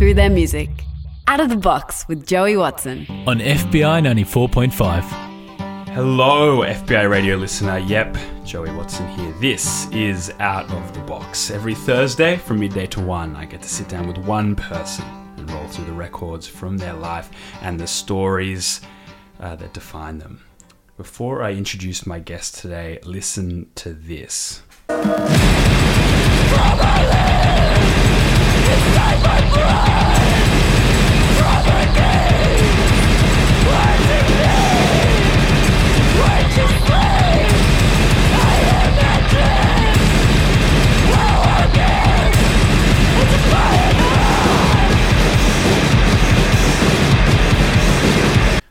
through their music. Out of the box with Joey Watson. on FBI 94.5. Hello, FBI radio listener. Yep, Joey Watson here. This is Out of the Box. Every Thursday from midday to 1, I get to sit down with one person and roll through the records from their life and the stories uh, that define them. Before I introduce my guest today, listen to this.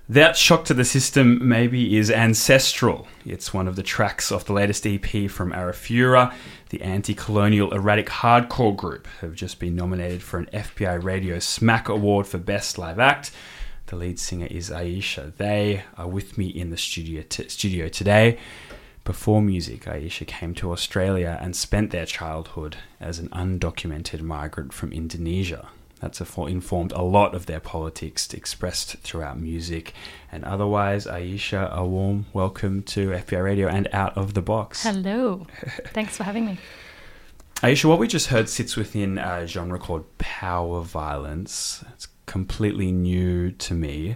That shock to the system maybe is ancestral. It's one of the tracks off the latest EP from Arafura. The anti colonial erratic hardcore group have just been nominated for an FBI Radio SMAC Award for Best Live Act. The lead singer is A'isyiyah. They are with me in the studio, t- studio today. Before music, A'isyiyah came to Australia and spent their childhood as an undocumented migrant from Indonesia. That's a- informed a lot of their politics expressed throughout music and otherwise. A'isyiyah, a warm welcome to FBI Radio and Out of the Box. Hello. Thanks for having me. A'isyiyah, what we just heard sits within a genre called power violence. It's completely new to me.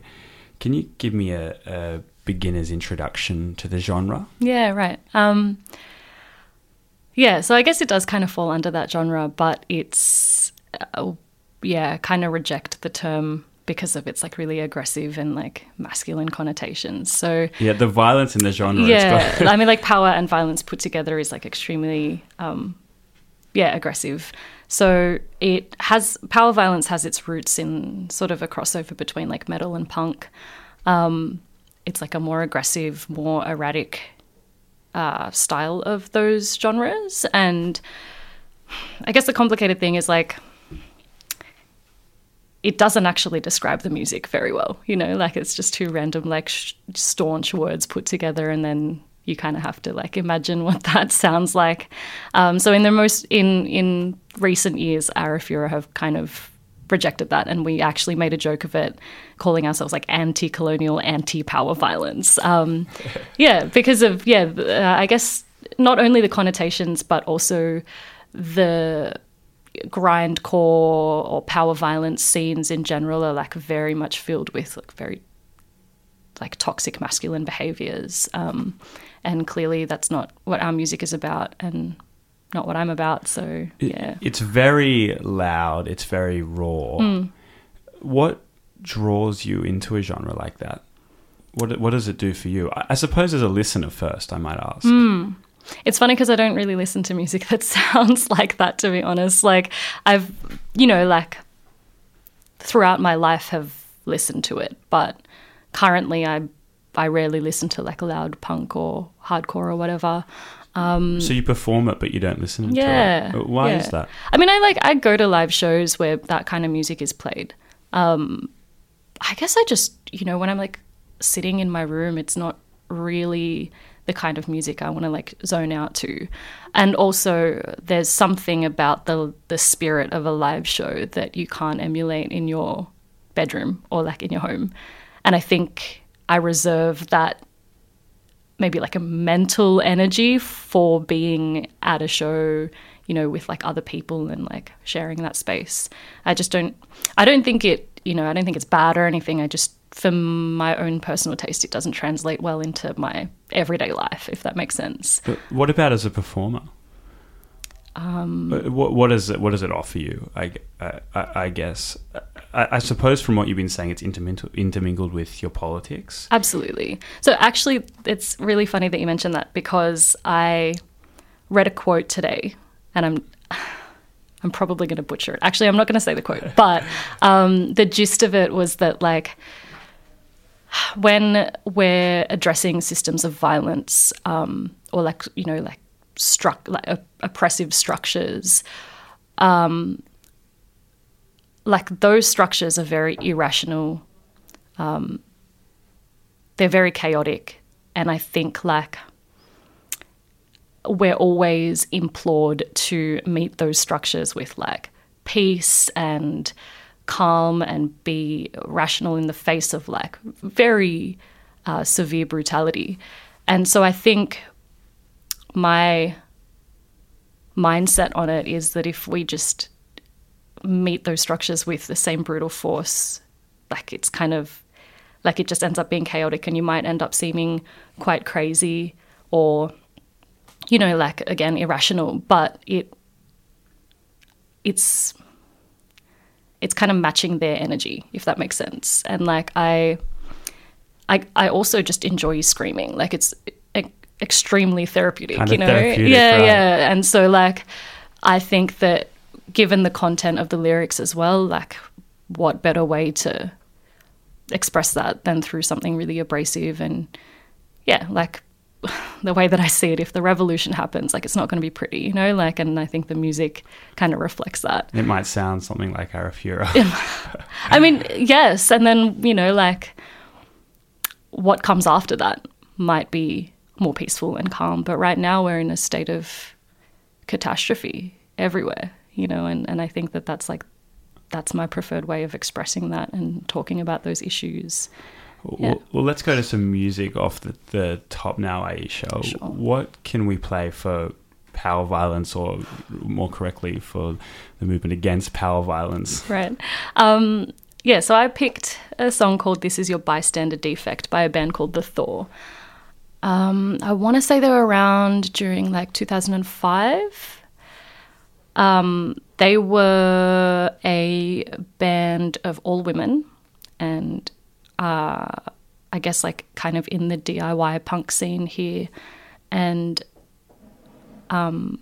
Can you give me a, a beginner's introduction to the genre? Yeah, right. Um, yeah, so I guess it does kind of fall under that genre, but it's, uh, yeah, kind of reject the term because of its like really aggressive and like masculine connotations. So Yeah, the violence in the genre. it's yeah, I mean, like power and violence put together is like extremely, um, yeah, aggressive. So it has power violence has its roots in sort of a crossover between like metal and punk. Um, it's like a more aggressive, more erratic uh, style of those genres, and I guess the complicated thing is like it doesn't actually describe the music very well. You know, like it's just two random, like sh- staunch words put together, and then you kind of have to like imagine what that sounds like. Um, so in the most in in recent years, Arafura have kind of rejected that, and we actually made a joke of it, calling ourselves like anti-colonial, anti-power violence. Um, yeah, because of yeah, uh, I guess not only the connotations, but also the grindcore or power violence scenes in general are like very much filled with like very like toxic masculine behaviors um, and clearly that's not what our music is about and not what i'm about so yeah It's very loud, it's very raw. Hmm. What draws you into a genre like that? What, what does it do for you? I, I suppose as a listener first, I might ask. Hmm. It's funny because i don't really listen to music that sounds like that to be honest like i've you know like throughout my life have listened to it but currently i i rarely listen to like loud punk or hardcore or whatever Um, So you perform it, but you don't listen to it. yeah it. Why yeah. is that? i mean i like i go to live shows where that kind of music is played um i guess i just you know when i'm like sitting in my room it's not really the kind of music i want to like zone out to. And also there's something about the the spirit of a live show that you can't emulate in your bedroom or like in your home. And i think i reserve that maybe like a mental energy for being at a show you know with like other people and like sharing that space. I just don't i don't think it you know i don't think it's bad or anything. I just for my own personal taste it doesn't translate well into my everyday life if that makes sense But what about as a performer? Um, what, what does it what does it offer you? I, I, I guess I, I suppose from what you've been saying, it's intermingled, intermingled with your politics. Absolutely. So actually, it's really funny that you mentioned that because I read a quote today, and I'm I'm probably going to butcher it. Actually, I'm not going to say the quote, but um, the gist of it was that like when we're addressing systems of violence um, or like you know like struck like op- oppressive structures like those structures are very irrational. Um, they're very chaotic. And i think like we're always implored to meet those structures with like peace and calm and be rational in the face of like very uh, severe brutality. And so I think my mindset on it is that if we just meet those structures with the same brutal force, like it's kind of like it just ends up being chaotic and you might end up seeming quite crazy or you know like again irrational but it it's it's kind of matching their energy if that makes sense. And like i i i also just enjoy screaming. Like it's e- extremely therapeutic Kind you know? therapeutic, yeah right. yeah. And so like i think that given the content of the lyrics as well like what better way to express that than through something really abrasive and yeah like the way that i see it if the revolution happens like it's not going to be pretty you know like and i think the music kind of reflects that It might sound something like Arafura. I mean, yes, and then you know, like what comes after that might be more peaceful and calm. But right now, we're in a state of catastrophe everywhere, you know, and and I think that that's like that's my preferred way of expressing that and talking about those issues. Well, well, let's go to some music off the, the top now, A'isyiyah. Sure. What can we play for power violence, or more correctly, for the movement against power violence? Right. Um, yeah, so I picked a song called This Is Your Bystander Defect by a band called The Thor. Um, I want to say they were around during like 2005. Um, they were a band of all women and uh, I guess like kind of in the DIY punk scene here. And um,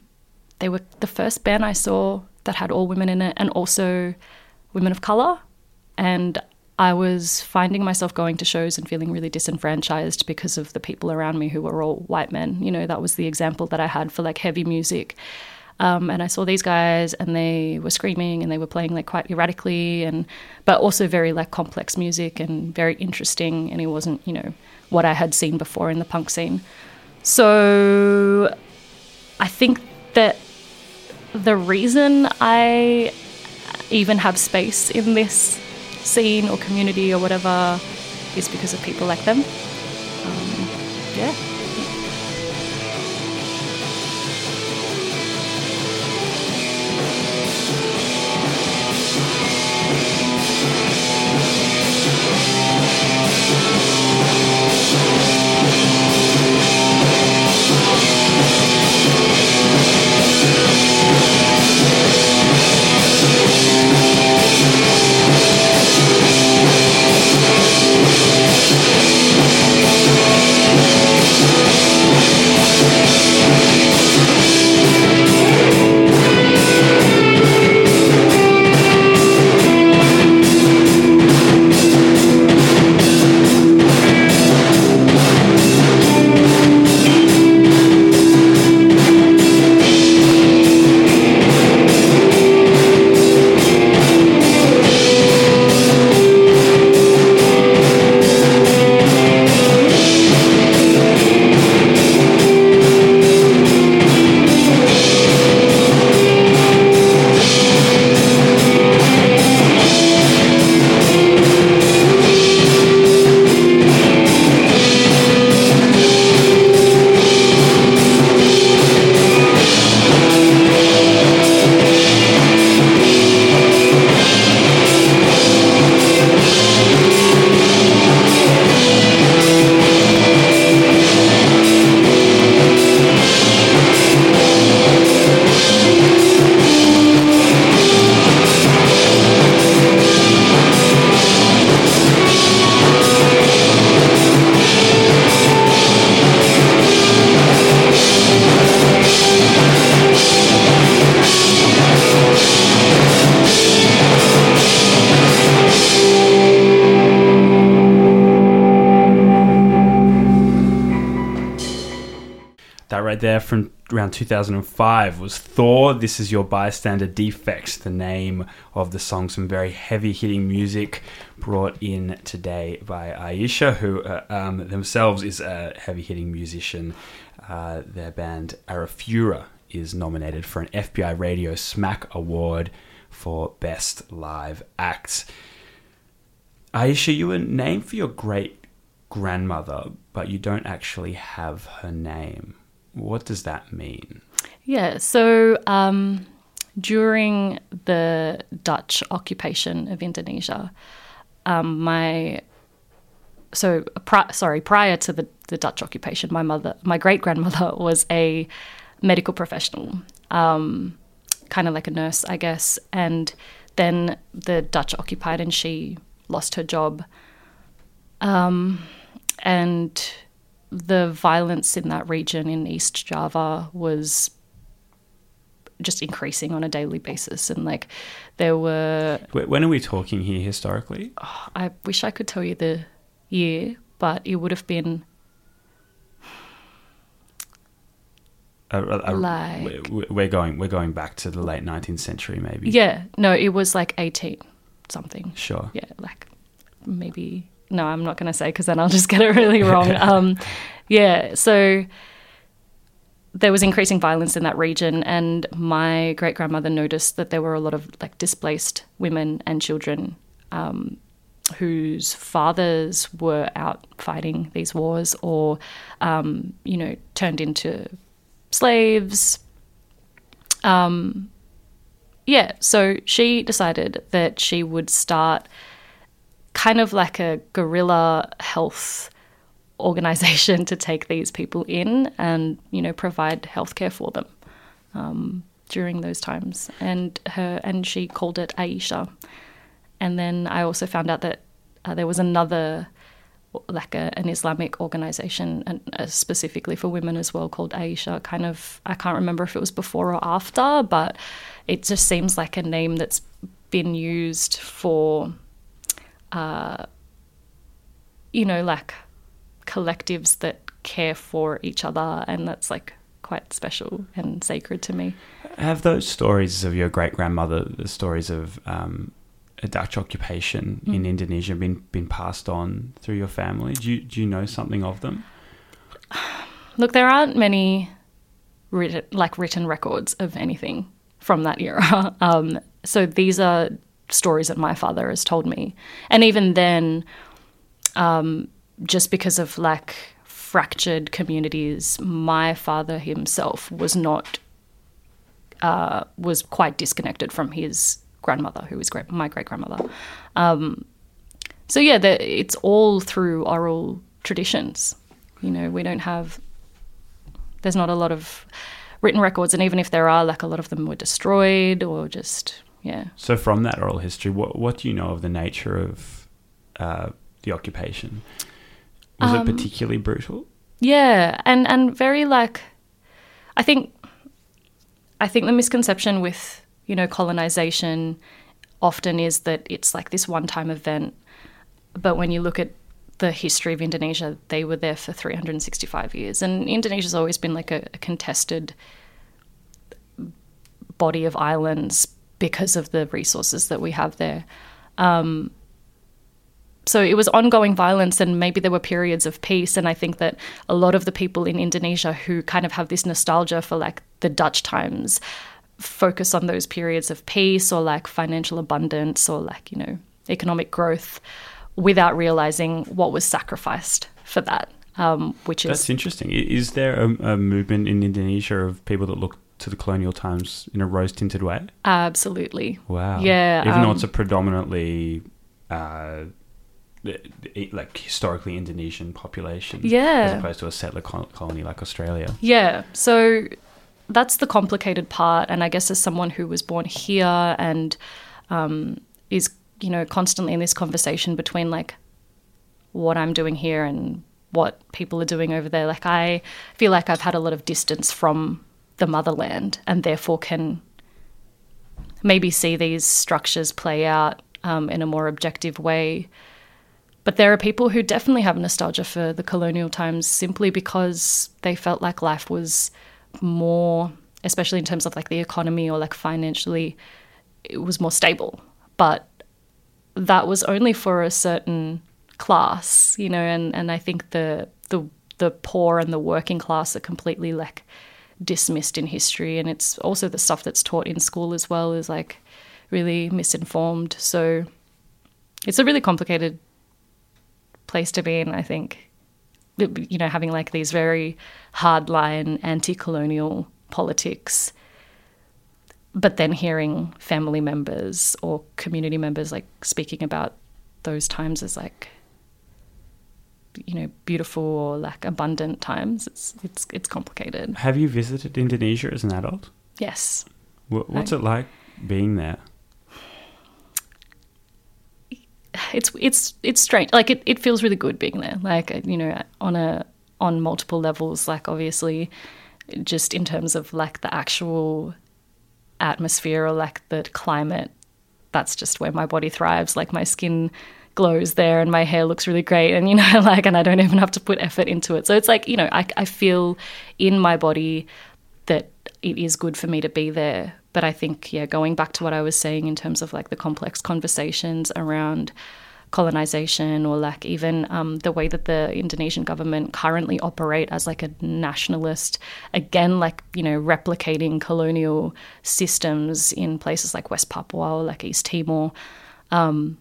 they were the first band I saw that had all women in it and also women of color. And I was finding myself going to shows and feeling really disenfranchised because of the people around me who were all white men. You know, that was the example that I had for like heavy music. Um, and I saw these guys, and they were screaming, and they were playing like quite erratically, and but also very like complex music and very interesting. And it wasn't, you know, what I had seen before in the punk scene. So I think that the reason I even have space in this scene or community or whatever is because of people like them. Um, yeah. Around 2005 was Thor. This is your bystander defects, the name of the song. Some very heavy hitting music brought in today by A'isyiyah, who uh, um, themselves is a heavy hitting musician. Uh, their band Arafura is nominated for an FBI Radio SMAC Award for Best Live Act. A'isyiyah, you were named for your great grandmother, but you don't actually have her name. What does that mean? Yeah, so um, during the Dutch occupation of Indonesia, um, my so pri- sorry prior to the, the Dutch occupation, my mother, my great grandmother was a medical professional, um, kind of like a nurse, I guess, and then the Dutch occupied and she lost her job. Um, and the violence in that region in East Java was just increasing on a daily basis. And like there were, Wh- When are we talking here historically? I wish I could tell you the year, but it would have been uh, uh, Like- we're going we're going back to the late 19th century, maybe. yeah, no, it was like 18 something. Sure. Yeah, like maybe no, I'm not going to say because then I'll just get it really wrong. um, yeah, so there was increasing violence in that region, and my great grandmother noticed that there were a lot of like displaced women and children um, whose fathers were out fighting these wars or, um, you know, turned into slaves. Um, yeah, so she decided that she would start kind of like a guerrilla health organization to take these people in and you know provide healthcare for them um, during those times. And her and she called it A'isyiyah. And then I also found out that uh, there was another like a, an Islamic organization and uh, specifically for women as well called A'isyiyah. Kind of I can't remember if it was before or after but it just seems like a name that's been used for uh, you know like collectives that care for each other and that's like quite special and sacred to me Have those stories of your great grandmother, the stories of um, a Dutch occupation Hmm. in Indonesia, been been passed on through your family? Do you, do you know something of them? Look, there aren't many written, like written records of anything from that era. Um, so these are stories that my father has told me, and even then, um, just because of like fractured communities, my father himself was not uh, was quite disconnected from his grandmother, who was great, my great grandmother. Um, so yeah, the, it's all through oral traditions. You know, we don't have. There's not a lot of written records, and even if there are, like a lot of them were destroyed or just yeah. So, from that oral history, what what do you know of the nature of uh, the occupation? Was Um, it particularly brutal? Yeah, and and very like, I think, I think the misconception with you know colonization often is that it's like this one-time event, but when you look at the history of Indonesia, they were there for 365 years, and Indonesia's always been like a, a contested body of islands because of the resources that we have there. Um, so it was ongoing violence and maybe there were periods of peace and i think that a lot of the people in indonesia who kind of have this nostalgia for like the dutch times focus on those periods of peace or like financial abundance or like you know economic growth without realizing what was sacrificed for that um, which is That's interesting. Is there a, a movement in Indonesia of people that look to the colonial times in a rose tinted way? absolutely Wow. Yeah, Even though um, it's a predominantly uh, like historically Indonesian population. Yeah. As opposed to a settler colony like Australia. Yeah. So that's the complicated part. And I guess as someone who was born here and um, is, you know, constantly in this conversation between like what I'm doing here and what people are doing over there, like I feel like I've had a lot of distance from the motherland and therefore can maybe see these structures play out um, in a more objective way. But there are people who definitely have nostalgia for the colonial times simply because they felt like life was more, especially in terms of like the economy or like financially, it was more stable. But that was only for a certain class, you know, and, and I think the the the poor and the working class are completely like dismissed in history and it's also the stuff that's taught in school as well is like really misinformed. So it's a really complicated place to be in, I think. You know, having like these very hardline anti colonial politics, but then hearing family members or community members like speaking about those times as like you know beautiful or like abundant times it's it's it's complicated Have you visited Indonesia as an adult? yes Wha- What's it like being there? it's it's it's strange. Like it, it feels really good being there. Like uh, you know, on a on multiple levels. Like obviously, just in terms of like the actual atmosphere or like the climate. That's just where my body thrives. Like my skin glows there and my hair looks really great and you know like and I don't even have to put effort into it. So it's like, you know, I I feel in my body that it is good for me to be there. But I think, yeah, going back to what I was saying in terms of like the complex conversations around colonization or like even um, the way that the Indonesian government currently operate as like a nationalist, again, like, you know, replicating colonial systems in places like West Papua or like East Timor. Um,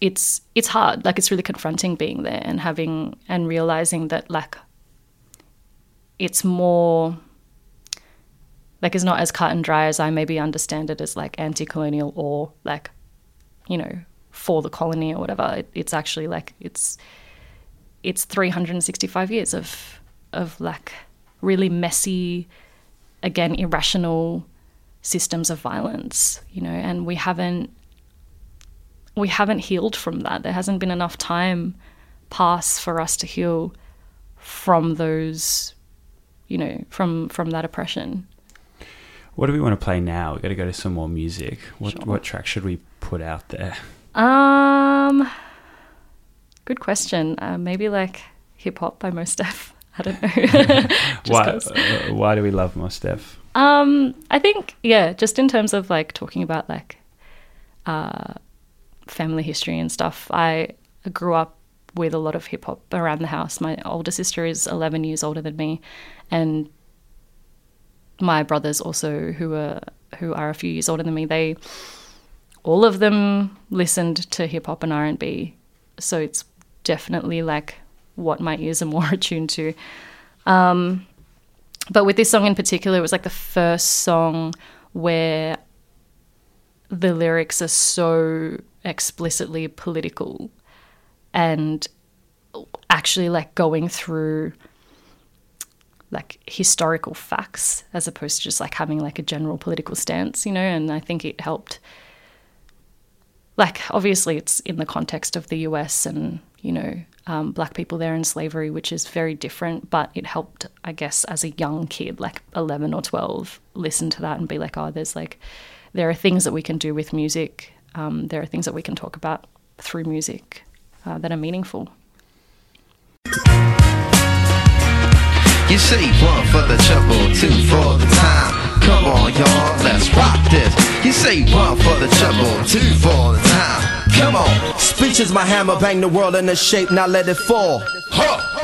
it's it's hard like it's really confronting being there and having and realizing that like it's more like it's not as cut and dry as I maybe understand it as like anti-colonial or like you know for the colony or whatever. It, it's actually like it's it's 365 years of of like really messy, again irrational systems of violence, you know, and we haven't we haven't healed from that. There hasn't been enough time pass for us to heal from those, you know, from from that oppression. What do we want to play now? We've got to go to some more music. What, Sure. what track should we put out there? Um, good question. Uh, maybe like hip hop by Mos Def. I don't know. Why, uh, why do we love Mos Def? Um, I think yeah, just in terms of like talking about like uh, family history and stuff. I grew up with a lot of hip hop around the house. My older sister is eleven years older than me, and my brothers also who are who are a few years older than me. They all of them listened to hip hop and R and B, so it's definitely like what my ears are more attuned to. Um, but with this song in particular, it was like the first song where the lyrics are so explicitly political and actually like going through like historical facts as opposed to just like having like a general political stance, you know, and I think it helped like obviously it's in the context of the US and you know um, black people there in slavery, which is very different. But it helped, I guess, as a young kid, like eleven or twelve, listen to that and be like, oh, there's like there are things that we can do with music. Um, there are things that we can talk about through music uh, that are meaningful. You say one for the trouble, two for the time. Come on, y'all, let's rock this. You say one for the trouble, two for the time. Come on. Speech is my hammer, bang the world into shape, now let it fall. My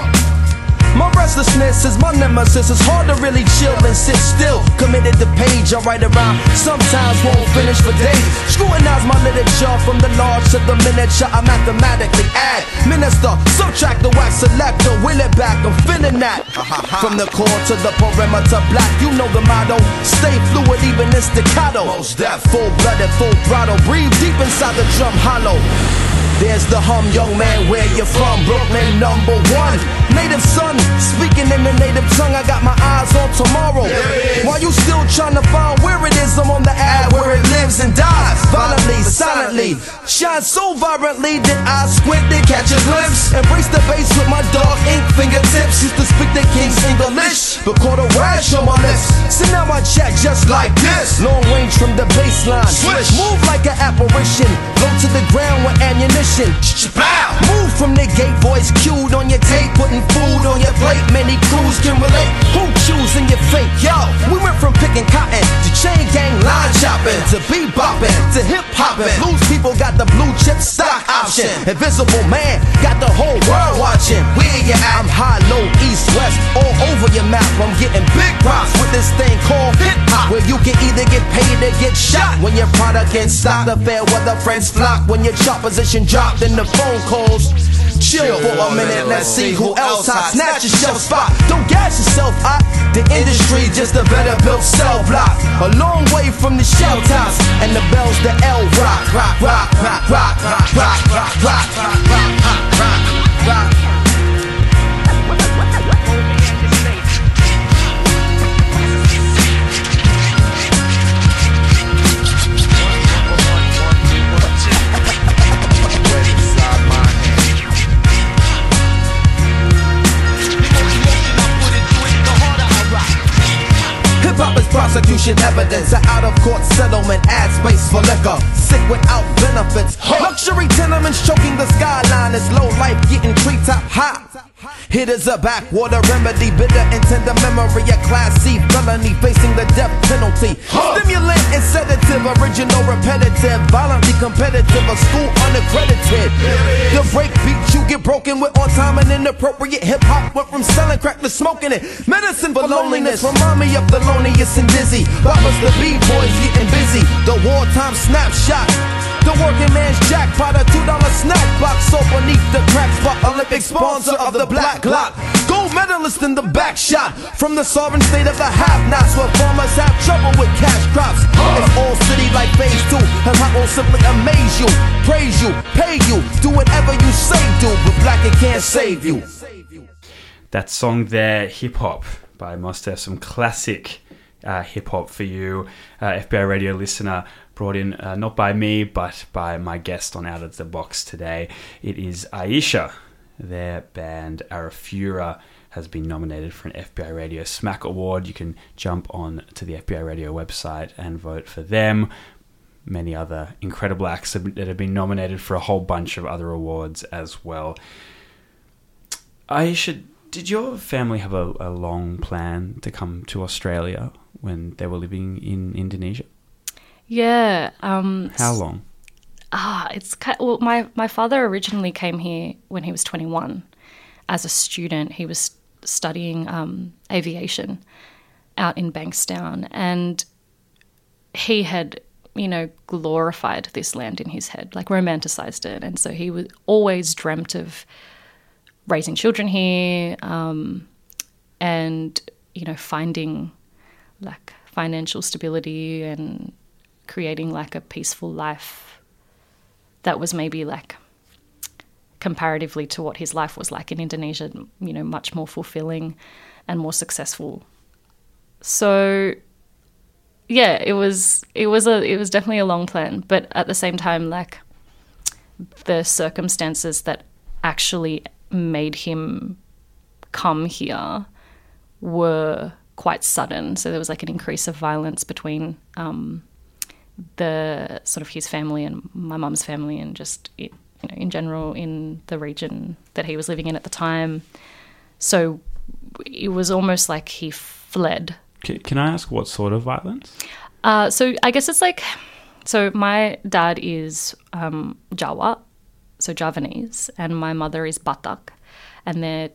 restlessness is my nemesis. It's hard to really chill and sit still. Committed to page, I write around. Sometimes won't finish for days. Scrutinize my literature from the large to the miniature. I mathematically add, minister, subtract the wax select selector, will it back. I'm feeling that. From the core to the perimeter, black. You know the motto. Stay fluid, even in staccato. Mos Def. Full blooded, full throttle. Breathe deep inside the drum hollow. There's the hum, young man, where you from? Brooklyn, number one. Native son, speaking in the native tongue, I got my eyes on tomorrow. While you still trying to find where it is, I'm on the ad where it lives and dies. Violently, silently, shine so vibrantly that I squint to catch a glimpse. Embrace the bass with my dog ink fingertips. Used to speak the king's English, but caught a rash on my lips. So now I chat just like this. Long range from the baseline. Swish. Move like an apparition. Go to the ground with ammunition. Bow. Move from the gate, voice cued on your tape, putting food on your plate. Many crews can relate. Who choosing your fate? Yo, we went from picking cotton to chain gang line chopping to bebopping to hip hopping. Blues people got the blue chip stock option. Invisible man got the whole world watching. Where you at? I'm high, low, east, west, all over your map. I'm getting big props with this thing called hip hop, where you can either get paid or get shot when your product gets stopped. The fair weather friends flock when your chart position dropped in the phone calls. Chill for a minute, let's see who else hot. Snatch your shelf spot. Don't gas yourself hot. The industry just a better built cell block. A long way from the shell tops and the bells, the L rock, rock, rock, rock, rock, densa Hit is a backwater remedy. Bitter and tender memory. A class C felony facing the death penalty. Stimulant and sedative. Original repetitive. Violently competitive. A school unaccredited. The break beat you get broken with on time and inappropriate hip hop. Went from selling crack to smoking it. Medicine for loneliness. Remind me of the loneliest and dizzy. Bobbers the B-boys getting busy. The wartime snapshot. The working man's jackpot, a two dollar snack box, so beneath the crack spot, Olympic sponsor of the Black Glock. Gold medalist in the back shot from the sovereign state of the have-nots, where farmers have trouble with cash crops. It's all city like phase two, and I will simply amaze you, praise you, pay you, do whatever you say do, but black it can't save you. That song there, Hip Hop by Mos Def, some classic uh, hip hop for you, uh, FBI radio listener, brought in uh, not by me, but by my guest on Out of the Box today. It is A'isyiyah. Their band Arafura has been nominated for an FBI Radio SMAC Award. You can jump on to the FBI Radio website and vote for them. Many other incredible acts that have been nominated for a whole bunch of other awards as well. A'isyiyah, did your family have a, a long plan to come to Australia when they were living in Indonesia? Yeah. Um, How long? ah, it's ki well. My my father originally came here when he was 21 as a student. He was studying um, aviation out in Bankstown, and he had you know glorified this land in his head, like romanticized it, and so he was always dreamt of raising children here, um, and you know finding like financial stability and creating like a peaceful life that was maybe like comparatively to what his life was like in Indonesia, you know, much more fulfilling and more successful. So yeah, it was it was a it was definitely a long plan, but at the same time like the circumstances that actually made him come here were quite sudden. So there was like an increase of violence between um, the sort of his family and my mum's family, and just it, you know in general in the region that he was living in at the time. So it was almost like he fled. Can, can I ask what sort of violence? Uh, so I guess it's like so my dad is um, Jawa, so Javanese, and my mother is Batak, and they're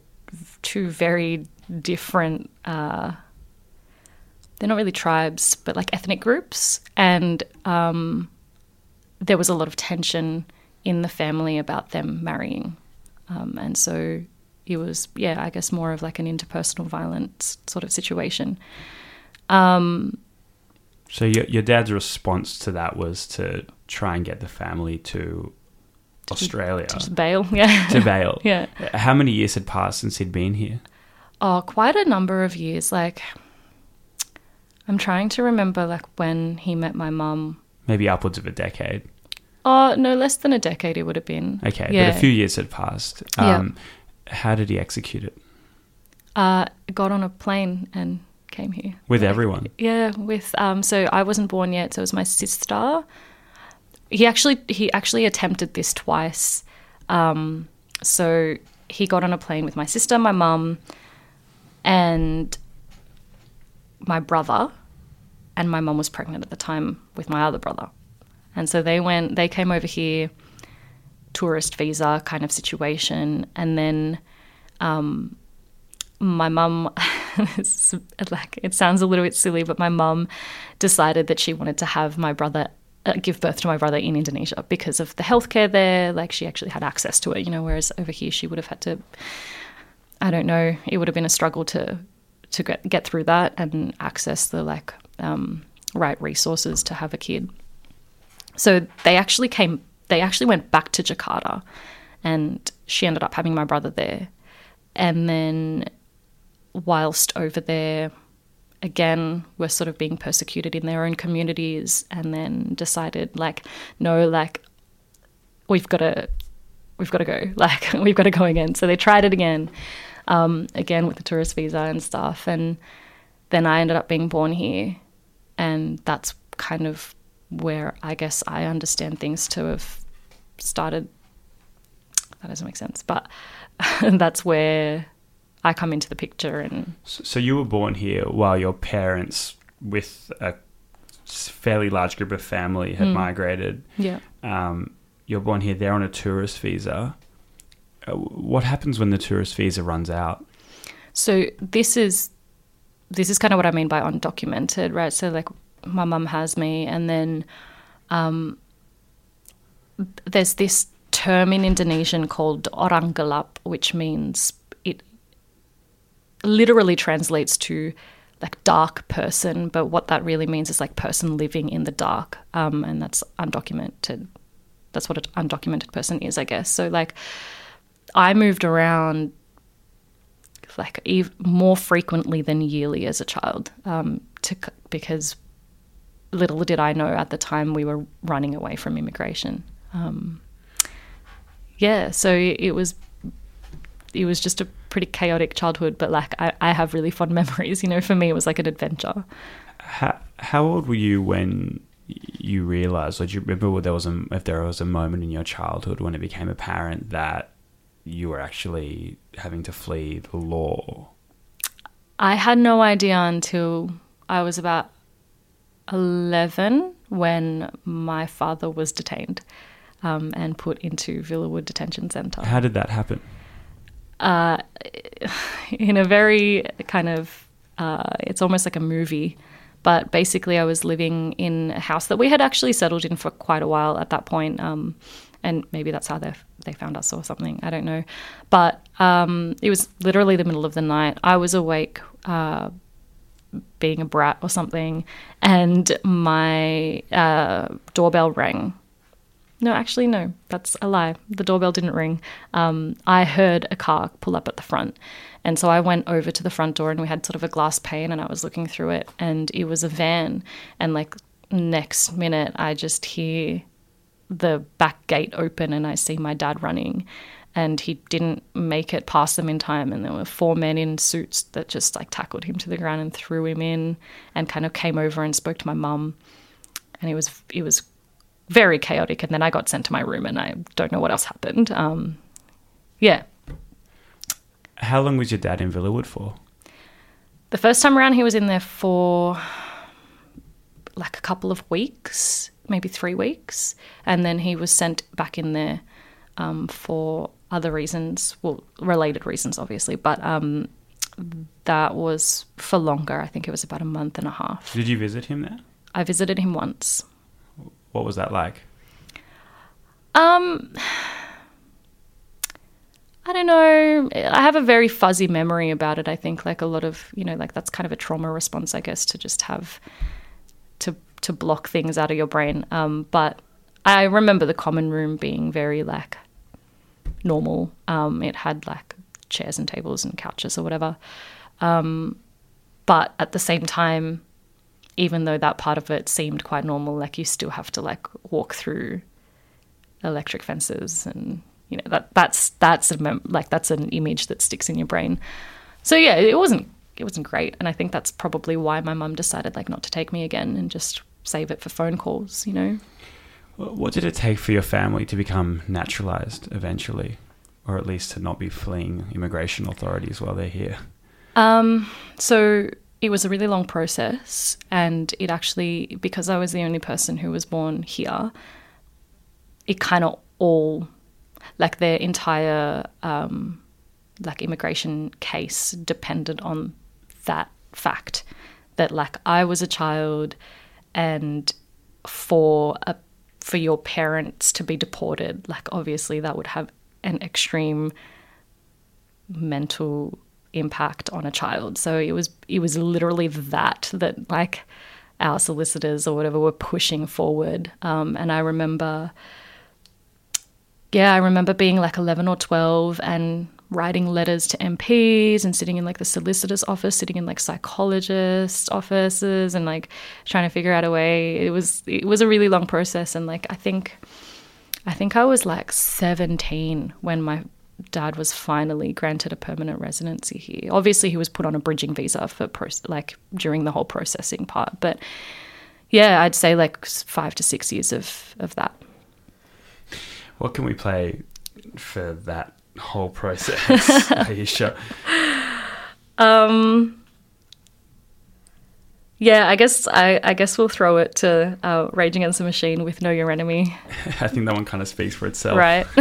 two very different. Uh, they're not really tribes, but like ethnic groups, and um, there was a lot of tension in the family about them marrying, um, and so it was yeah, I guess more of like an interpersonal violence sort of situation. So your your dad's response to that was to try and get the family to Australia Just bail, yeah. to bail. Yeah. How many years had passed since he'd been here? Oh, quite a number of years. Like, I'm trying to remember like when he met my mum. Maybe upwards of a decade. Oh, no, less than a decade it would have been. Okay, yeah. but a few years had passed. Yeah. Um, How did he execute it? Uh, got on a plane and came here. With everyone. Yeah, with um. So I wasn't born yet, so it was my sister. He actually he actually attempted this twice. Um, so he got on a plane with my sister, my mum, and my brother, and my mum was pregnant at the time with my other brother, and so they went. They came over here, tourist visa kind of situation, and then um, my mum like it sounds a little bit silly, but my mum decided that she wanted to have my brother uh, give birth to my brother in Indonesia because of the healthcare there. Like she actually had access to it, you know, whereas over here she would have had to. I don't know. It would have been a struggle to to get get through that and access the like um, right resources to have a kid. So they actually came. They actually went back to Jakarta, and she ended up having my brother there. And then, whilst over there, again were sort of being persecuted in their own communities, and then decided like, no, like we've got to, we've got to go, like we've got to go again. So they tried it again, um, again with the tourist visa and stuff, and then I ended up being born here, and that's kind of where I guess I understand things to have started. That doesn't make sense, but that's where I come into the picture. And So you were born here while your parents, with a fairly large group of family, had migrated. yeah, Um, you're born here. They're on a tourist visa. Uh, what happens when the tourist visa runs out? so this is this is kind of what I mean by undocumented, right? So like my mum has me, and then um, there's this term in Indonesian called orang gelap, which means it literally translates to like dark person, but what that really means is like person living in the dark, um, and that's undocumented. That's what an undocumented person is, I guess. So like, I moved around like ev- more frequently than yearly as a child, um, to because little did I know at the time we were running away from immigration. Um, yeah, so it was it was just a pretty chaotic childhood, but like I, I have really fond memories. You know, for me it was like an adventure. How, how old were you when you realized, or do you remember there was a, if there was a moment in your childhood when it became apparent that you were actually having to flee the law? I had no idea until I was about 11 when my father was detained um, and put into Villawood Detention Centre. How did that happen? in a very kind of uh, it's almost like a movie but basically i was living in a house that we had actually settled in for quite a while at that point um, and maybe that's how they they found us or something i don't know but um, it was literally the middle of the night i was awake uh, being a brat or something and my uh, doorbell rang no, actually, no. That's a lie. The doorbell didn't ring. Um, I heard a car pull up at the front. And so I went over to the front door and we had sort of a glass pane and I was looking through it and it was a van. And like next minute, I just hear the back gate open and I see my dad running. And he didn't make it past them in time. And there were four men in suits that just like tackled him to the ground and threw him in and kind of came over and spoke to my mum. And it was, it was very chaotic. And then I got sent to my room, and I don't know what else happened. Um, yeah, How long was your dad in Villawood for? the first time around, he was in there for like a couple of weeks, maybe three weeks, and then he was sent back in there um, for other reasons, well, related reasons, obviously, but um, that was for longer. I think it was about a month and a half. Did you visit him there? I visited him once. What was that like? Um, I don't know. I have a very fuzzy memory about it. I think like a lot of you know like that's kind of a trauma response, I guess, to just have to block things out of your brain. Um, but I remember the common room being very like normal. Um, it had like chairs and tables and couches or whatever. Um, but at the same time, even though that part of it seemed quite normal, like you still have to like walk through electric fences and you know that that's that's a mem- like that's an image that sticks in your brain. So yeah, it wasn't it wasn't great, and I think that's probably why my mum decided like not to take me again and just save it for phone calls. You know. What did it take for your family to become naturalized eventually, or at least to not be fleeing immigration authorities while they're here? Um, so it was a really long process, and it actually because I was the only person who was born here, it kind of all like their entire um, like immigration case depended on that fact that like I was a child and for a for your parents to be deported, like obviously that would have an extreme mental impact on a child. So it was it was literally that that like our solicitors or whatever were pushing forward. Um, and I remember, yeah, I remember being like eleven or twelve and writing letters to MPs and sitting in like the solicitor's office, sitting in like psychologists' offices and like trying to figure out a way. It was it was a really long process and like I think I think I was like 17 when my dad was finally granted a permanent residency here. Obviously he was put on a bridging visa for like during the whole processing part, but yeah, I'd say like 5 to 6 years of of that. What can we play for that whole process, A'isyiyah? Um, yeah, I guess I, I guess we'll throw it to uh, Rage Against the Machine with Know Your Enemy, I think that one kind of speaks for itself. right?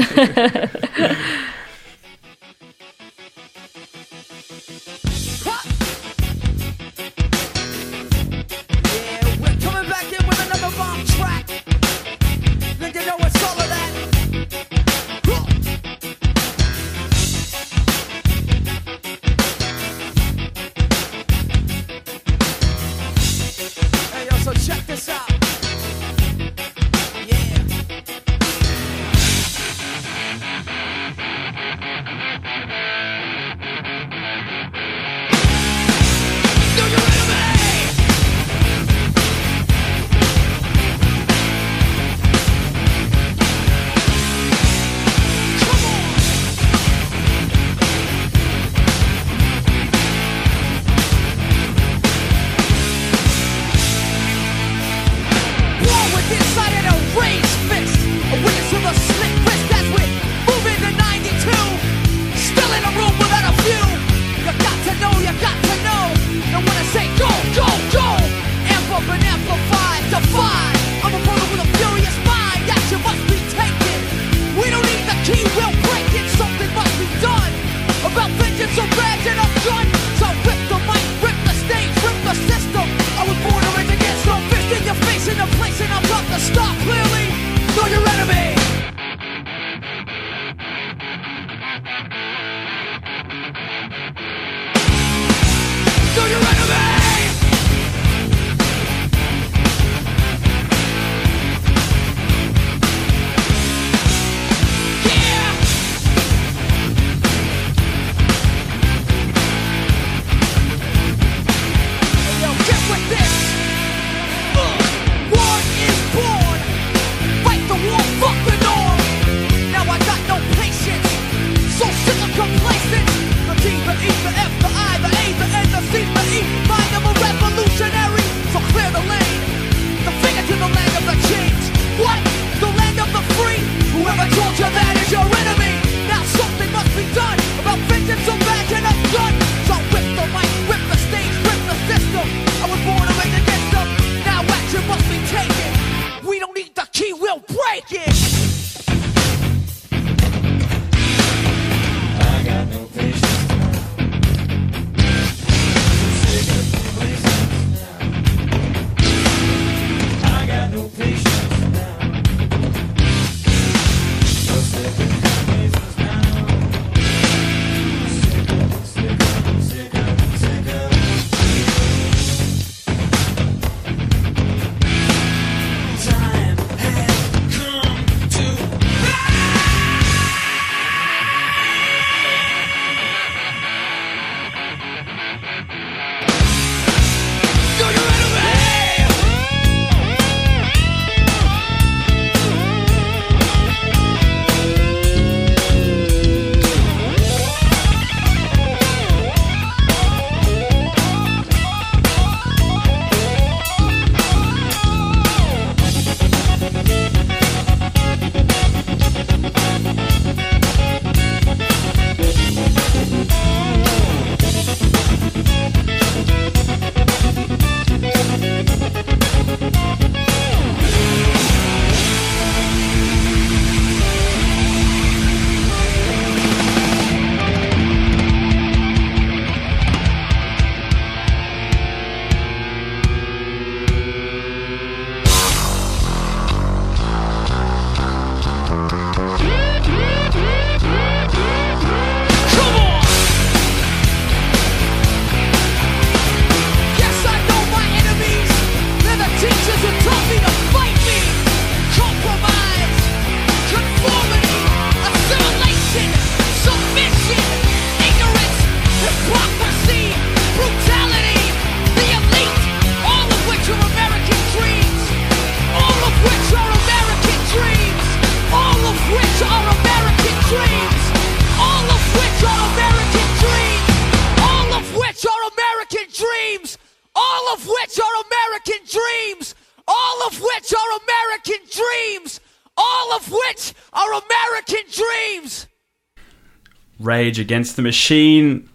Rage Against the Machine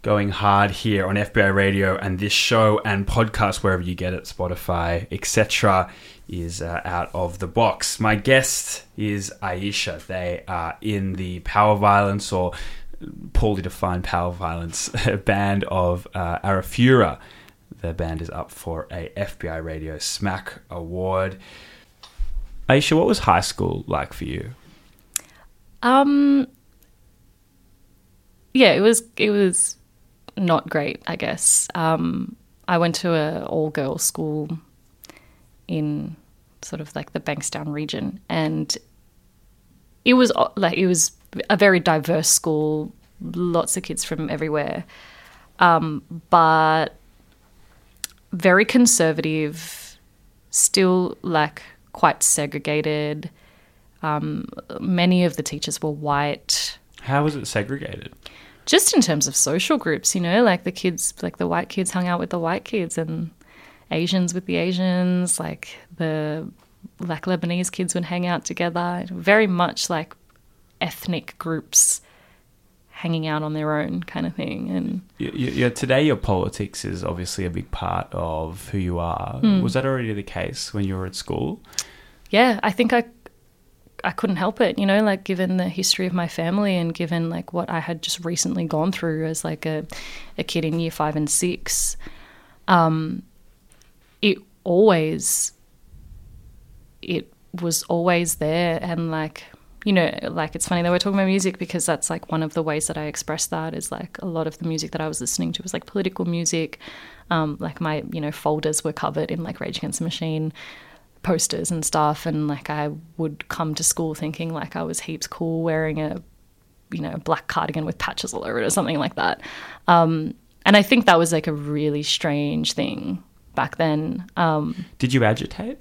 going hard here on FBi Radio and this show and podcast wherever you get it, Spotify, etc. is uh, out of the box. My guest is A'isyiyah. They are in the power violence or poorly defined power violence band of uh, Arafura. The band is up for a FBi Radio SMAC Award. A'isyiyah, what was high school like for you? Um, yeah, it was it was not great, I guess. Um, I went to a all girls school in sort of like the Bankstown region, and it was uh, like it was a very diverse school, lots of kids from everywhere, um, but very conservative, still like quite segregated. Um, many of the teachers were white How was it segregated? Just in terms of social groups, you know, like the kids, like the white kids hung out with the white kids and Asians with the Asians, like the like Lebanese kids would hang out together, very much like ethnic groups hanging out on their own kind of thing. And you, you- today your politics is obviously a big part of who you are. Hmm. Was that already the case when you were at school? yeah, I think I I couldn't help it, you know, like given the history of my family and given like what I had just recently gone through as like a, a kid in year five and six, um, it always it was always there and like you know like it's funny that we're talking about music because that's like one of the ways that i express that is like a lot of the music that i was listening to was like political music um, like my you know folders were covered in like rage against the machine posters and stuff and like i would come to school thinking like i was heaps cool wearing a you know black cardigan with patches all over it or something like that um, and i think that was like a really strange thing back then um, Did you agitate?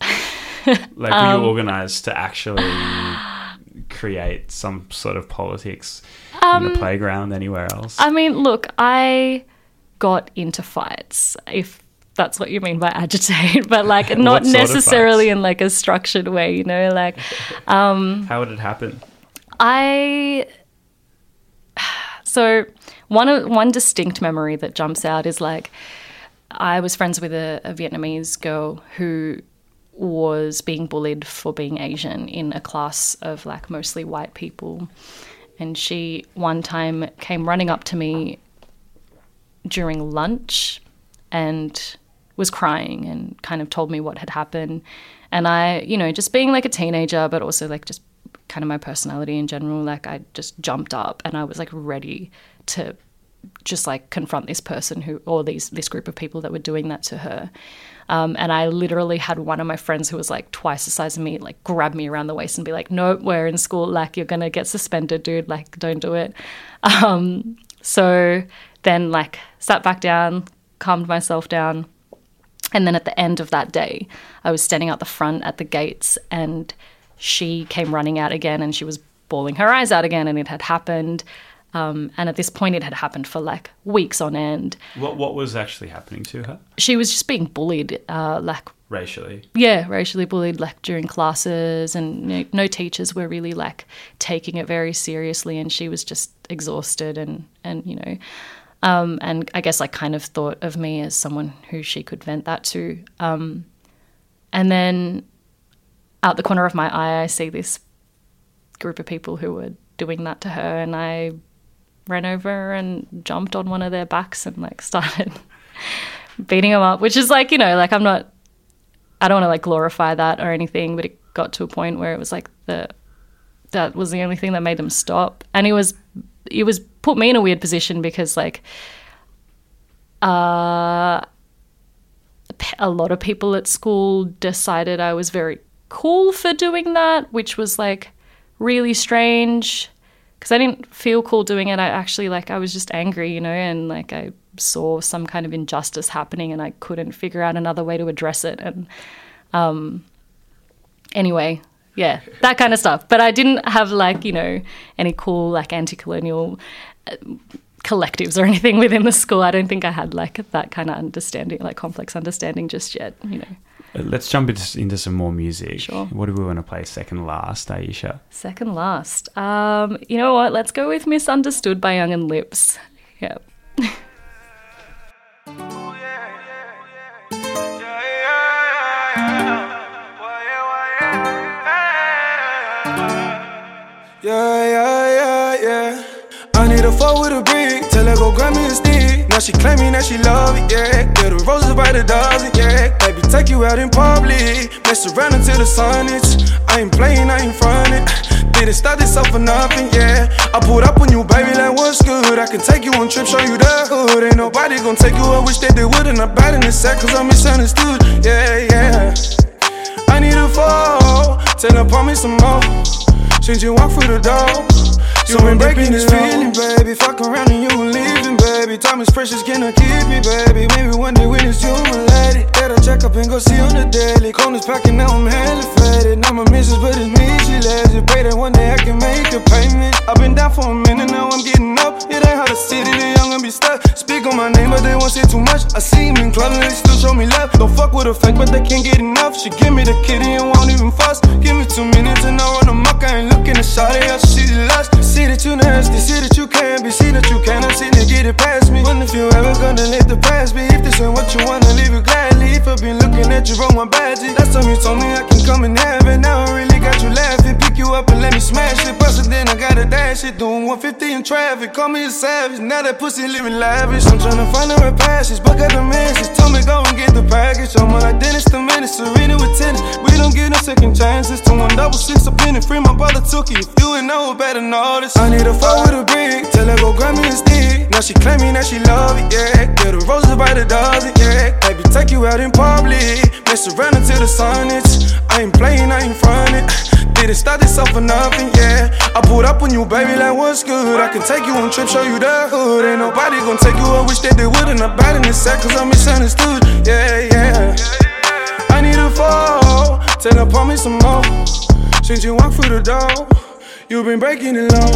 like were you organized to actually create some sort of politics in the playground anywhere else? I mean, look, I got into fights, if that's what you mean by agitate, but like not What sort of necessarily in like a structured way, you know, like um, How would it happen? I so one one distinct memory that jumps out is like I was friends with a, a Vietnamese girl who was being bullied for being Asian in a class of like mostly white people. And she one time came running up to me during lunch and was crying and kind of told me what had happened. And I, you know, just being like a teenager, but also like just kind of my personality in general, like I just jumped up and I was like ready to just like confront this person who or these this group of people that were doing that to her. Um, and I literally had one of my friends who was like twice the size of me, like grab me around the waist and be like, "No, we're in school. Like you're gonna get suspended, dude. Like don't do it." Um, so then like sat back down, calmed myself down, and then at the end of that day, I was standing out the front at the gates, and she came running out again, and she was bawling her eyes out again, and it had happened. Um, and at this point, it had happened for like weeks on end. What what was actually happening to her She was just being bullied, uh, like racially? yeah, racially bullied like during classes, and you know, no teachers were really like taking it very seriously, and she was just exhausted and and you know, um, and I guess I kind of thought of me as someone who she could vent that to, um, and then out the corner of my eye, I see this group of people who were doing that to her, and I ran over and jumped on one of their backs and like started beating them up, which is like you know like I'm not I don't want to like glorify that or anything, but it got to a point where it was like the that was the only thing that made them stop, and it was it was put me in a weird position because like uh a lot of people at school decided I was very cool for doing that, which was like really strange because I didn't feel cool doing it. I actually like I was just angry, you know, and like I saw some kind of injustice happening and I couldn't figure out another way to address it. And um, anyway, yeah, that kind of stuff. But I didn't have like you know any cool like anti-colonial. Uh, collectives or anything within the school i don't think i had like that kind of understanding like complex understanding just yet you know Uh, Let's jump into, into some more music. Sure. What do we want to play second last, A'isyiyah? Second last. Um, you know what? Let's go with Misunderstood by Young and Lips. Yep. Yeah, yeah, yeah, yeah. I need a fuck with a brick, tell her go grab me a stick. Now she claiming that she love it, yeah. Get the roses by the dozen, yeah. Baby, take you out in public, mess around until the sun hits. I ain't playing, I ain't frontin'. Didn't start this up for nothing, yeah. I pulled up on you, baby, like what's good? I can take you on trips, show you the hood. Ain't nobody gonna take you, I wish that they would. And I'm bad in the sack, cause I'm misunderstood, yeah, yeah. I need a fall, tell her, me some more. Since you walk through the door, you been breaking this feeling, baby. Fuck around and you leaving, baby. Time is precious, can I keep it, baby? Maybe one day when it's you, my lady. Gotta check up and go see on the daily. Corners packing, now I'm hella faded. Now my missus, but it's me, she lazy. Pray that one day I can make a payment. I've been down for a minute, now I'm getting up. It ain't how the city, the young and be stuck. Speak on my name, but they won't say too much. I see him in clubs and they still show me love. Don't fuck with a fake, but they can't get enough. She give me the kitty and won't even fuss. Give me two minutes and I run amok. I ain't looking to shot it up, she's lust. See that you nasty, see that you can be, see that you cannot see to get it past me. Wonder if you ever gonna let the past be. If this ain't what you wanna, leave it gladly. If I've been looking at you wrong, my badges. Last time you told me I can come have it. Now I really got you laughing. Pick you up and let me smash it. Bust it, then I gotta dash it. Doing 150 in traffic. Call me a savage. Now that pussy living lavish. I'm tryna find her a passage. But got the message. Tell me go and get the package. I'm like Dennis the menace. Serena with tennis. We don't get no second chances. To one double six up in it. Free my brother took it. If you ain't know better know this. I need a phone with a. Tell her go grab me a stick. Now she claiming that she love it, yeah. Get the roses by the dozen, yeah. Baby, take you out in public. Mess around until the sun hits. I ain't playing, I ain't frontin'. Didn't start this up for nothing, yeah. I pulled up on you, baby, like what's good? I can take you on trips, show you the hood. Ain't nobody gonna take you, I wish that they would. And I'm bad in sack, cause I'm misunderstood, yeah, yeah. I need a fall, tell her, pour me some more. Since you walk through the door, you've been breaking it low.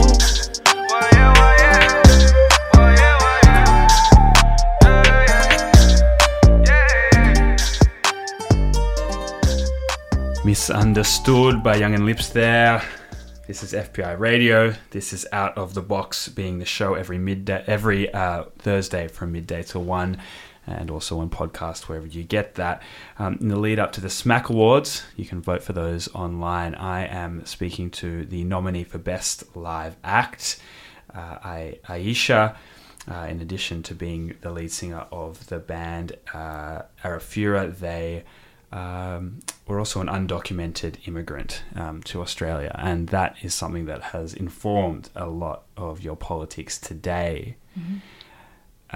Misunderstood by Young and Lips there. This is FBi Radio. This is Out of the Box, being the show every midday, every uh, Thursday from midday till one, and also on podcast wherever you get that. Um, in the lead up to the SMAC Awards, you can vote for those online. I am speaking to the nominee for Best Live Act, uh, A'isyiyah. Uh, in addition to being the lead singer of the band uh, Arafura, they um, were also an undocumented immigrant um, to Australia, and that is something that has informed a lot of your politics today.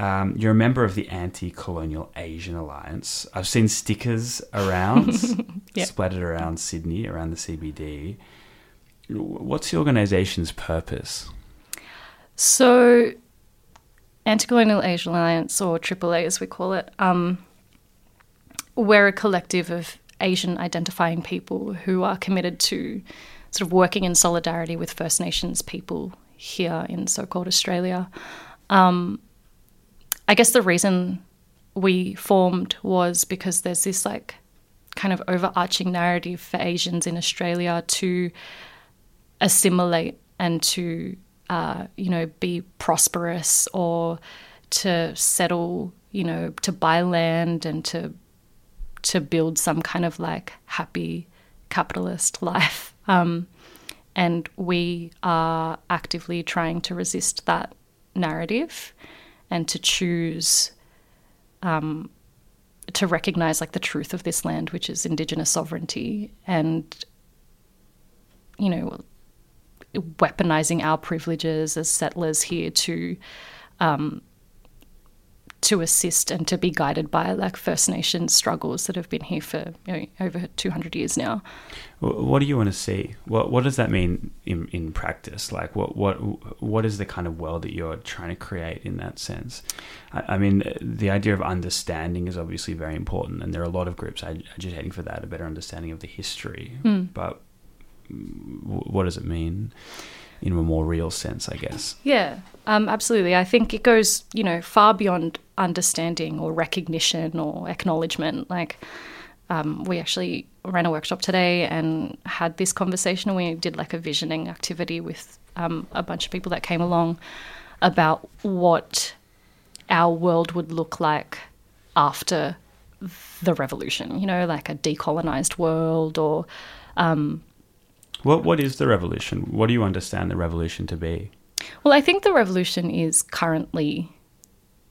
Um, you're a member of the Anti Colonial Asian Alliance. I've seen stickers around, Yeah. splattered around Sydney, around the CBD. What's the organisation's purpose? So, Anti-Colonial Asian Alliance, or AAA as we call it, um, we're a collective of Asian identifying people who are committed to sort of working in solidarity with First Nations people here in so-called Australia. Um, I guess the reason we formed was because there's this like kind of overarching narrative for Asians in Australia to assimilate and to uh, you know be prosperous or to settle you know to buy land and to to build some kind of like happy capitalist life. Um, and we are actively trying to resist that narrative and to choose um, to recognize like the truth of this land which is indigenous sovereignty and you know weaponizing our privileges as settlers here to um, to assist and to be guided by like First Nations struggles that have been here for you know, over 200 years now. What do you want to see? What What does that mean in, in practice? Like, what what what is the kind of world that you're trying to create in that sense? I, I mean, the idea of understanding is obviously very important, and there are a lot of groups ag- agitating for that, a better understanding of the history. But mm, wh- what does it mean in a more real sense? I guess. Yeah, um, absolutely. I think it goes, you know, far beyond understanding or recognition or acknowledgement. Like, um, we actually ran a workshop today and had this conversation. And we did like a visioning activity with um, a bunch of people that came along about what our world would look like after the revolution. You know, like a decolonized world or What what is the revolution? What do you understand the revolution to be? Well, I think the revolution is currently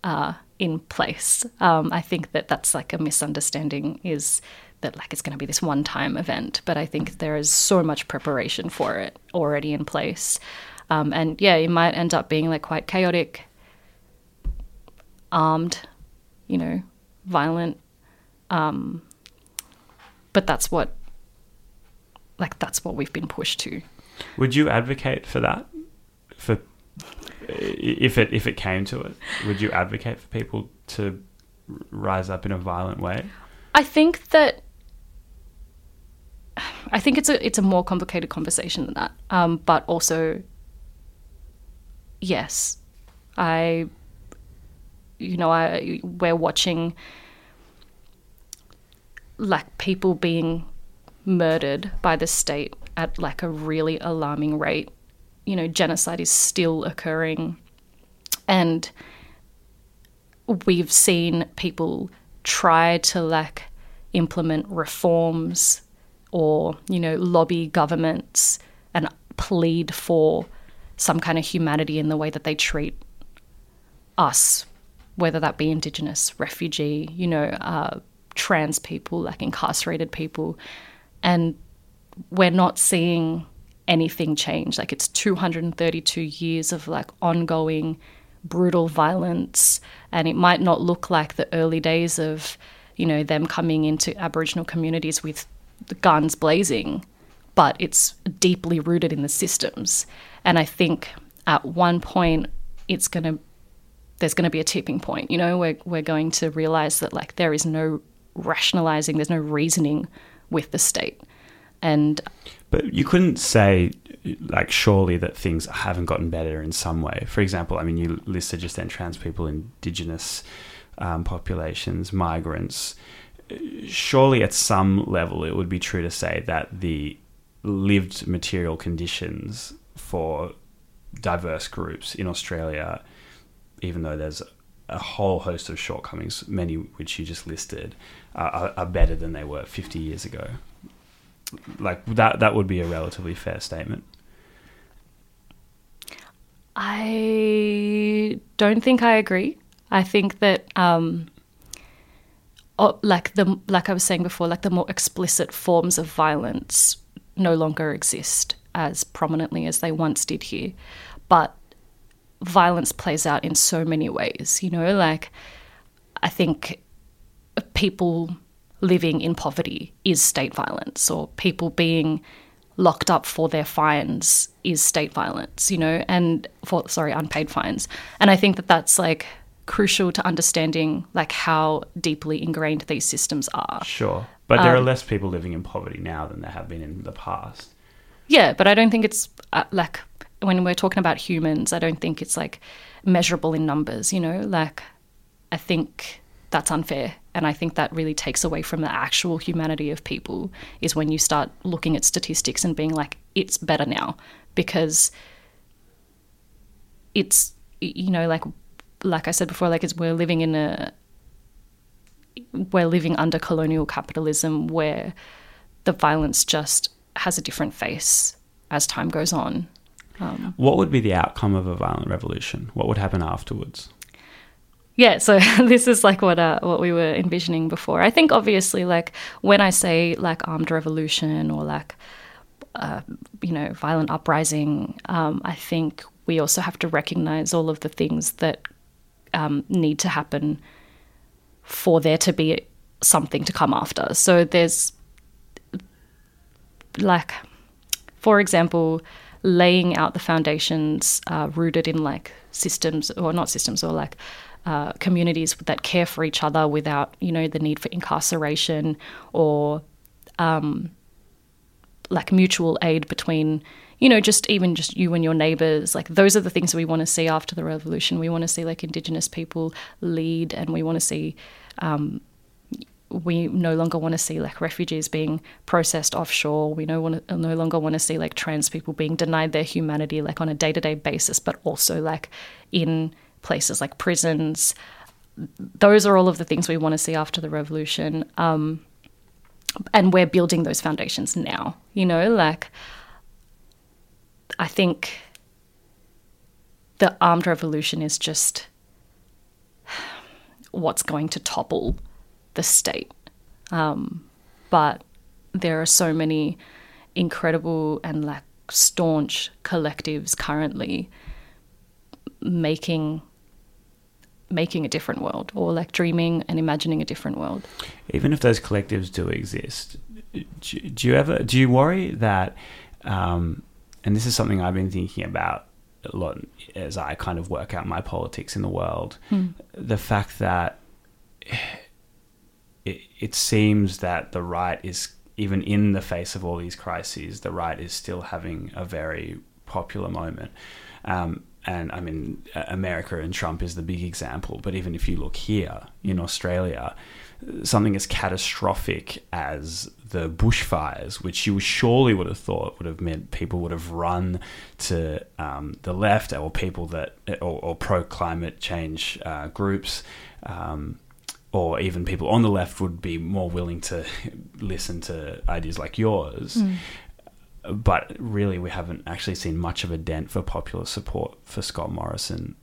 uh, in place. Um, I think that that's like a misunderstanding is that like it's going to be this one time event, but I think there is so much preparation for it already in place. Um, and yeah, it might end up being like quite chaotic, armed, you know, violent. Um, but that's what, like, that's what we've been pushed to. Would you advocate for that? For if it if it came to it, would you advocate for people to rise up in a violent way? I think that I think it's a it's a more complicated conversation than that. Um, but also, yes, I, you know, I we're watching like people being murdered by the state at like a really alarming rate. You know, genocide is still occurring, and we've seen people try to like implement reforms or you know lobby governments and plead for some kind of humanity in the way that they treat us whether that be indigenous refugee you know uh, trans people like incarcerated people and we're not seeing anything change. Like it's 232 years of like ongoing brutal violence and it might not look like the early days of you know them coming into aboriginal communities with guns blazing but it's deeply rooted in the systems. And i think at one point it's going to there's going to be a tipping point you know we're, we're going to realize that like there is no rationalizing there's no reasoning with the state and But you couldn't say, like, surely that things haven't gotten better in some way. For example, I mean, you listed just then trans people, indigenous um, populations, migrants. Surely, at some level, it would be true to say that the lived material conditions for diverse groups in Australia, even though there's a whole host of shortcomings, many which you just listed, are, are better than they were 50 years ago like that that would be a relatively fair statement I don't think I agree. I think that, um, like the like I was saying before, like the more explicit forms of violence no longer exist as prominently as they once did here, but violence plays out in so many ways. You know, like I think people living in poverty is state violence, or people being locked up for their fines is state violence, you know, and for, sorry, unpaid fines. And I think that that's like crucial to understanding like how deeply ingrained these systems are. sure but there are less people living in poverty now than there have been in the past Yeah, but I don't think it's uh, like when we're talking about humans, I don't think it's like measurable in numbers, you know? Like, I think that's unfair. And I think that really takes away from the actual humanity of people, is when you start looking at statistics and being like, it's better now. Because it's, you know, like, like I said before, like, it's, we're living in a, we're living under colonial capitalism where the violence just has a different face as time goes on. Um, what would be the outcome of a violent revolution what would happen afterwards Yeah, so this is like what uh, what we were envisioning before. I think obviously, like when I say like armed revolution or like uh, you know violent uprising, um, I think we also have to recognize all of the things that um, need to happen for there to be something to come after. So there's like, for example, laying out the foundations uh, rooted in like systems or not systems or like uh, communities that care for each other without you know the need for incarceration or um, like mutual aid between you know just even just you and your neighbors like those are the things we want to see after the revolution we want to see like indigenous people lead and we want to see um, we no longer want to see like refugees being processed offshore. We no, want no longer want to see like trans people being denied their humanity like on a day to day basis, but also like in places like prisons. Those are all of the things we want to see after the revolution. Um, and we're building those foundations now, you know, like I think the armed revolution is just what's going to topple the state. Um, but there are so many incredible and like staunch collectives currently making making a different world or like dreaming and imagining a different world. Even if those collectives do exist do, do you ever do you worry that um, and this is something i've been thinking about a lot as i kind of work out my politics in the world the fact that it, it seems that the right is even in the face of all these crises the right is still having a very popular moment. Um, and I mean, America and Trump is the big example. But even if you look here in Australia, something as catastrophic as the bushfires, which you surely would have thought would have meant people would have run to um, the left or people that, or, or pro climate change uh, groups. Um, or even people on the left would be more willing to listen to ideas like yours but really we haven't actually seen much of a dent for popular support for Scott Morrison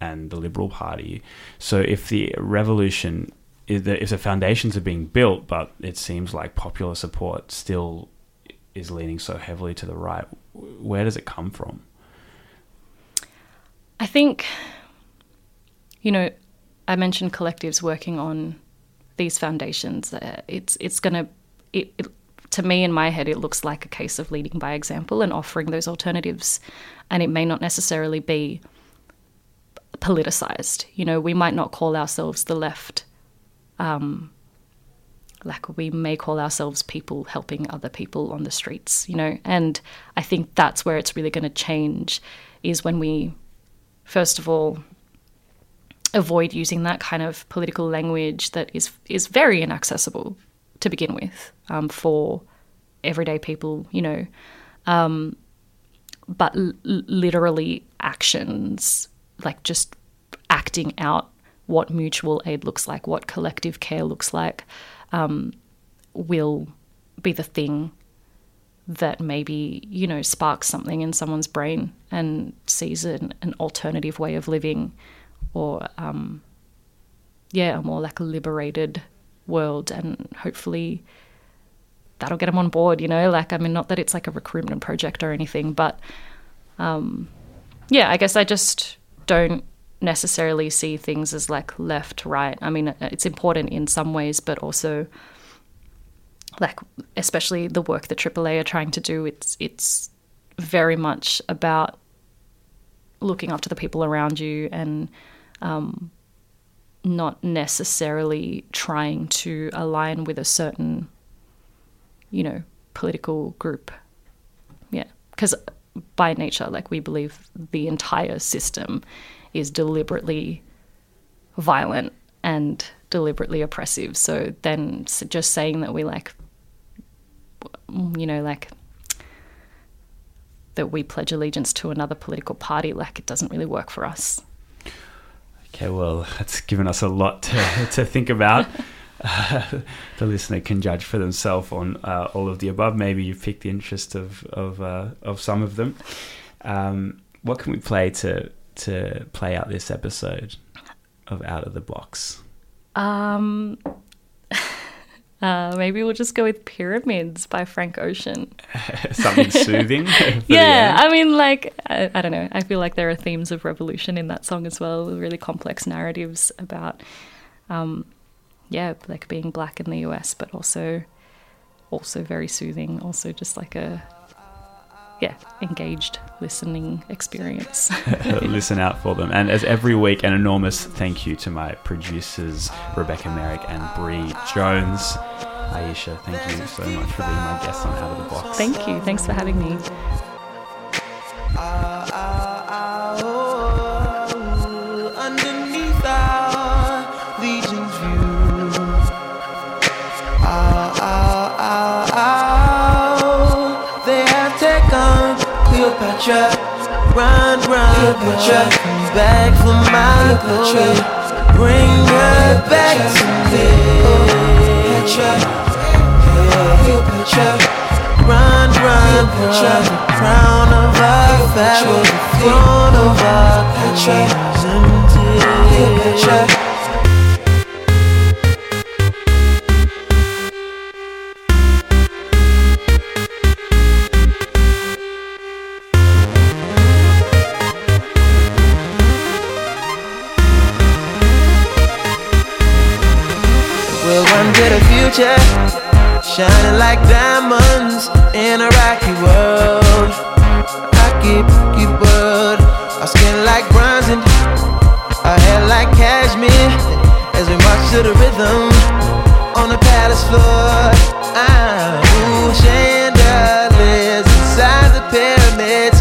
and the Liberal Party. So if the revolution, if the, foundations are being built, but it seems like popular support still is leaning so heavily to the right, where does it come from? I think, you know, I mentioned collectives working on these foundations. Uh, it's it's gonna it, it to me in my head it looks like a case of leading by example and offering those alternatives, and it may not necessarily be politicized. You know, we might not call ourselves the left. Um, like we may call ourselves people helping other people on the streets, you know, and I think that's where it's really going to change is when we, first of all, avoid using that kind of political language that is is very inaccessible to begin with um, for everyday people, you know, um, but l- literally actions like just acting out what mutual aid looks like, what collective care looks like, um, will be the thing that maybe you know sparks something in someone's brain and sees an, an alternative way of living or um, yeah a more like liberated world and hopefully that'll get them on board you know? Like i mean not that it's like a recruitment project or anything but um, yeah i guess i just don't necessarily see things as like left right. I mean it's important in some ways but also like especially the work that AAA are trying to do it's it's very much about looking after the people around you and um, not necessarily trying to align with a certain you know political group. Yeah because by nature like we believe the entire system is deliberately violent and deliberately oppressive. So then just saying that we like you know like that we pledge allegiance to another political party like it doesn't really work for us Okay, well, that's given us a lot to, to think about. Uh, the listener can judge for themselves on uh, all of the above. Maybe you've picked the interest of of, uh, of some of them. Um, what can we play to to play out this episode of Out of the Box? um uh, maybe we'll just go with pyramids by frank ocean Something soothing. yeah i mean like I, I don't know i feel like there are themes of revolution in that song as well really complex narratives about um yeah like being black in the us but also also very soothing also just like a yeah engaged listening experience listen out for them. And as every week, an enormous thank you to my producers, Rebecca Merrick and Bre Jones. A'isyiyah, thank you so much for being my guest on Out of the Box. thank you thanks for having me Cleopatra, run, run, come back for my glory. Bring her back to me. Cleopatra, run, run, crown of our pharaoh, throne of our Cleopatra. future, shining like diamonds in a rocky world. Rocky, rocky world. Our skin like bronze and our hair like cashmere. As we march to the rhythm on the palace floor. Ah, ooh, chandeliers inside the pyramids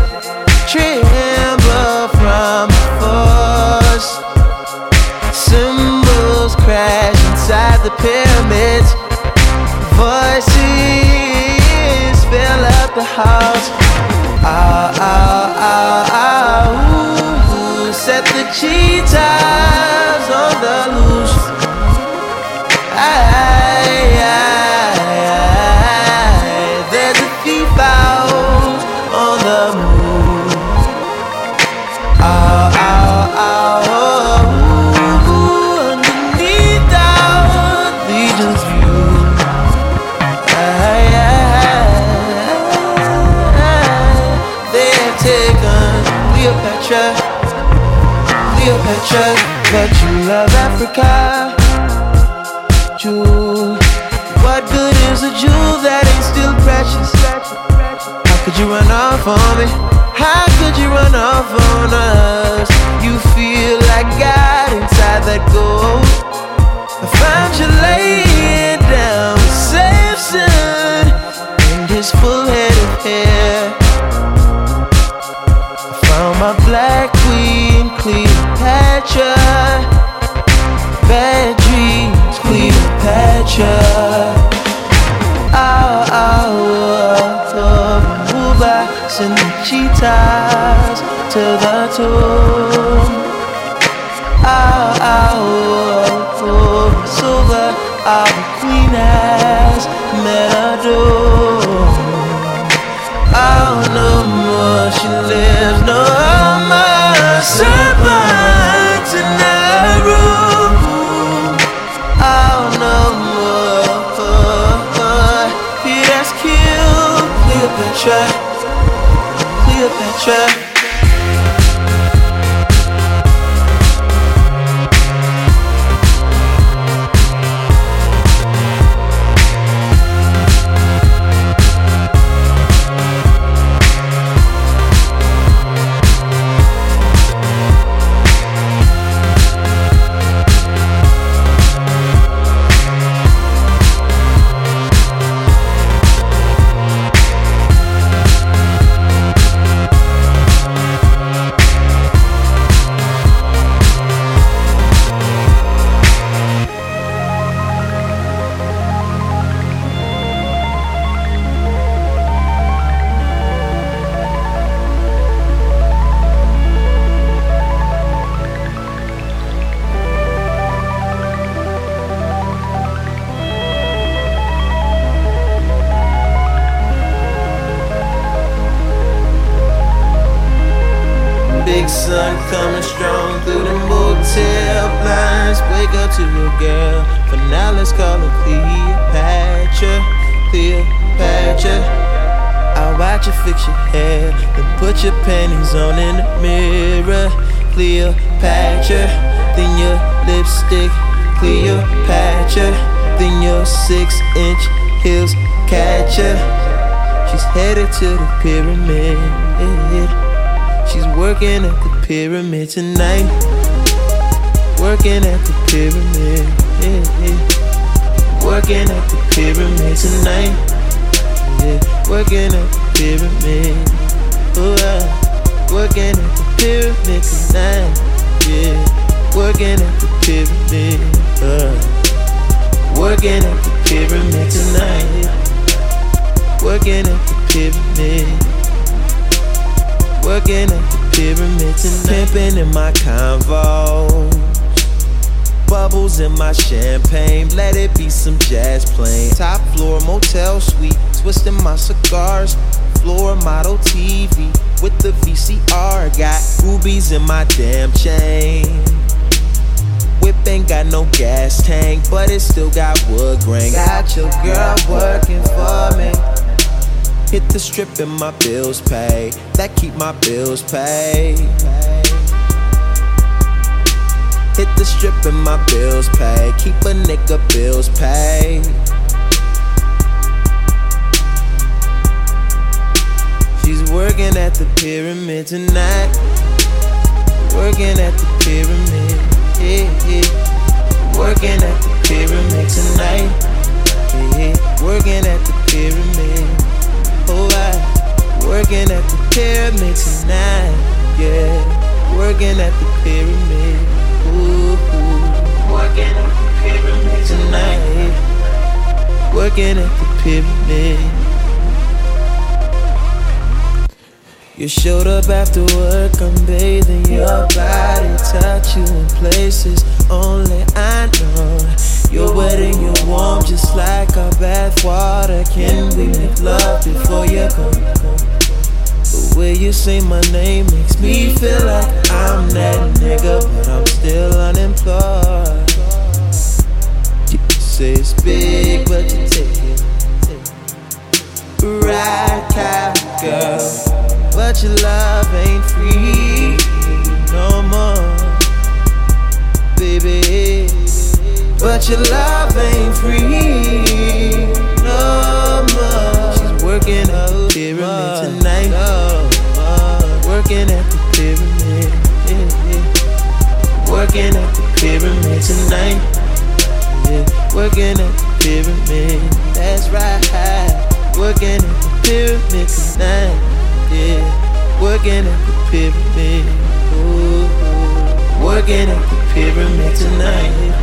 tremble from the force. Symbols crash the pyramids voices fill up the house. Ah, ah, ah, ah, ooh, set the cheetahs on the loose. Aye, you run off on me? How could you run off on us? You feel like God inside that gold. I found you laying down Samson and his full head of hair. I found my black queen, Cleopatra. Bad dreams, Cleopatra. Oh, oh, oh, oh, and the cheetahs to the tomb. Oh, oh, oh, oh, silver, our queen has met a. Oh, no more she lives, no more serpents in her room. Oh, no more. He has killed Cleopatra, Cleopatra. Twisting my cigars. Floor model TV with the VCR. Got rubies in my damn chain. Whip ain't got no gas tank, but it still got wood grain. Got your girl working for me. Hit the strip and my bills pay. That keep my bills paid. Hit the strip and my bills paid. Keep a nigga bills paid. She's working at the pyramid tonight. Working at the pyramid. Yeah, yeah. Working at the pyramid tonight. Yeah. Working at the pyramid. Oh, I. Working at the pyramid tonight. Yeah. Working at the pyramid. Ooh, ooh. Working at the pyramid tonight. Working at the pyramid. You showed up after work, I'm bathing your body, touch you in places only I know. You're wet and warm, just like our bath water. Can we make love before you go? The way you say my name makes me feel like I'm that nigga, but I'm still unemployed. You say it's big, but you take it. Right, girl. But your love ain't free no more, baby. But your love ain't free no more. She's working at the pyramid tonight. Working at the pyramid. Working at the pyramid tonight. Working at the pyramid. That's right. Working at the pyramid tonight. Working at the pyramid. Ooh. Working at the pyramid tonight.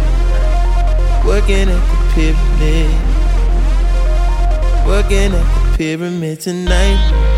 Working at the pyramid. Working at the pyramid tonight.